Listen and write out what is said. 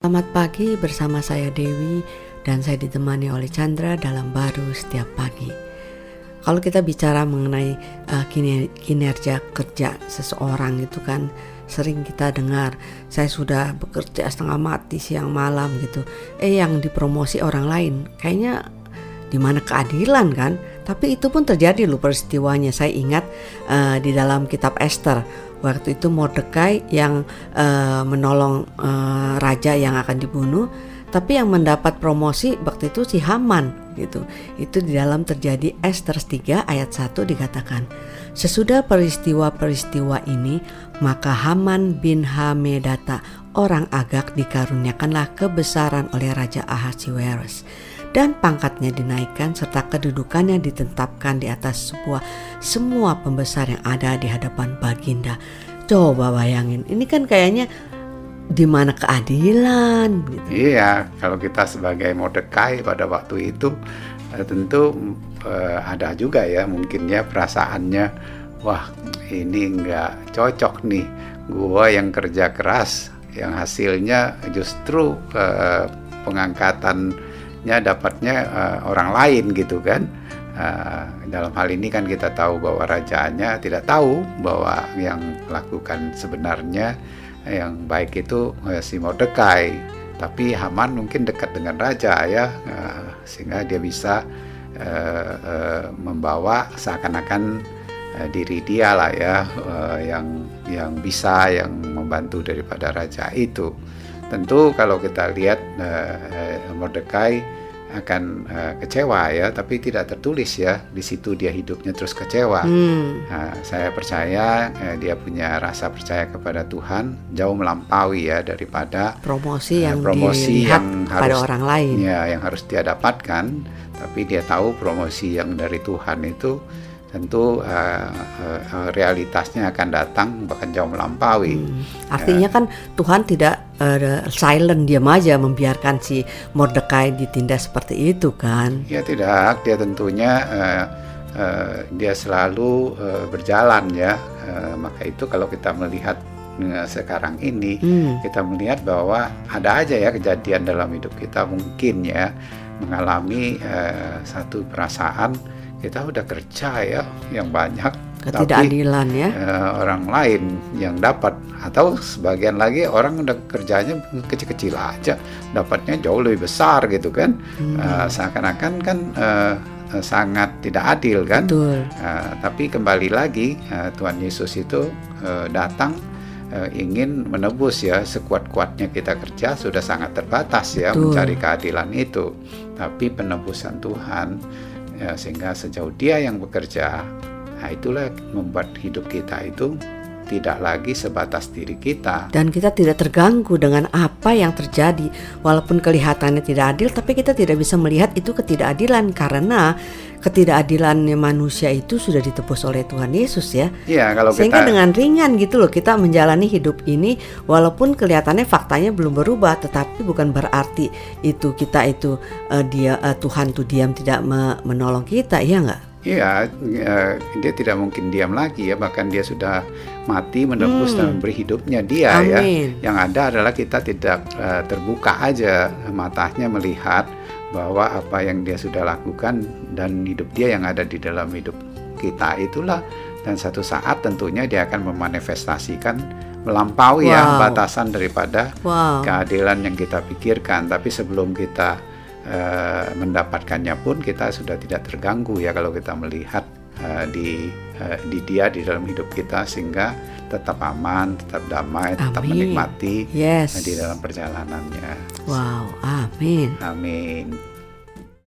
Selamat pagi bersama saya Dewi dan saya ditemani oleh Chandra dalam baru setiap pagi. Kalau kita bicara mengenai uh, kinerja kerja seseorang itu kan sering kita dengar saya sudah bekerja setengah mati siang malam gitu. Eh yang dipromosi orang lain kayaknya di mana keadilan kan? Tapi itu pun terjadi loh peristiwanya. Saya ingat uh, di dalam kitab Esther Waktu itu Mordekai yang uh, menolong uh, raja yang akan dibunuh, tapi yang mendapat promosi waktu itu si Haman gitu. Itu di dalam terjadi Esther 3 ayat 1 dikatakan, Sesudah peristiwa-peristiwa ini, maka Haman bin Hamedata orang Agak dikaruniakanlah kebesaran oleh Raja Ahasuerus dan pangkatnya dinaikkan serta kedudukannya ditetapkan di atas sebuah semua pembesar yang ada di hadapan baginda. Coba bayangin, ini kan kayaknya di mana keadilan gitu. Iya, kalau kita sebagai Mordekai pada waktu itu eh, tentu eh, ada juga ya mungkin ya perasaannya wah ini nggak cocok nih gua yang kerja keras yang hasilnya justru eh, pengangkatan nya dapatnya uh, orang lain gitu kan. Uh, dalam hal ini kan kita tahu bahwa rajanya tidak tahu bahwa yang lakukan sebenarnya yang baik itu uh, si Mordekai. Tapi Haman mungkin dekat dengan raja ya uh, sehingga dia bisa uh, uh, membawa seakan-akan diri dia lah ya yang yang bisa yang membantu daripada raja itu tentu kalau kita lihat uh, Mordekai akan uh, kecewa ya, tapi tidak tertulis ya di situ dia hidupnya terus kecewa. Hmm. Nah, saya percaya uh, dia punya rasa percaya kepada Tuhan jauh melampaui ya daripada promosi yang uh, promosi yang harus pada orang lain ya yang harus dia dapatkan. Tapi dia tahu promosi yang dari Tuhan itu tentu uh, uh, realitasnya akan datang bahkan jauh melampaui. Hmm. Artinya ya. kan Tuhan tidak uh, silent diam aja membiarkan si Mordekai ditindas seperti itu kan? Ya tidak, dia tentunya uh, uh, dia selalu uh, berjalan ya. Uh, maka itu kalau kita melihat sekarang ini hmm. kita melihat bahwa ada aja ya kejadian dalam hidup kita mungkin ya mengalami uh, satu perasaan kita udah kerja ya yang banyak ketidakadilan tapi, ya uh, orang lain yang dapat atau sebagian lagi orang udah kerjanya kecil-kecil aja dapatnya jauh lebih besar gitu kan hmm. uh, seakan-akan kan uh, sangat tidak adil kan Betul. Uh, tapi kembali lagi uh, Tuhan Yesus itu uh, datang uh, ingin menebus ya sekuat-kuatnya kita kerja sudah sangat terbatas ya Betul. mencari keadilan itu tapi penebusan Tuhan ya, sehingga sejauh dia yang bekerja nah itulah membuat hidup kita itu tidak lagi sebatas diri kita dan kita tidak terganggu dengan apa yang terjadi walaupun kelihatannya tidak adil tapi kita tidak bisa melihat itu ketidakadilan karena ketidakadilannya manusia itu sudah ditebus oleh Tuhan Yesus ya. Iya, kalau Sehingga kita... dengan ringan gitu loh kita menjalani hidup ini walaupun kelihatannya faktanya belum berubah tetapi bukan berarti itu kita itu uh, dia uh, Tuhan tuh diam tidak me menolong kita, iya enggak? Iya, uh, dia tidak mungkin diam lagi ya, bahkan dia sudah mati menebus hmm. dan memberi hidupnya dia ya. Amin. ya. Yang ada adalah kita tidak uh, terbuka aja matanya melihat bahwa apa yang dia sudah lakukan dan hidup dia yang ada di dalam hidup kita itulah dan satu saat tentunya dia akan memanifestasikan melampaui ya wow. ya batasan daripada wow. keadilan yang kita pikirkan tapi sebelum kita uh, mendapatkannya pun kita sudah tidak terganggu ya kalau kita melihat uh, di uh, di dia di dalam hidup kita sehingga tetap aman, tetap damai, amin. tetap menikmati yes. di dalam perjalanannya. Wow, amin. Amin.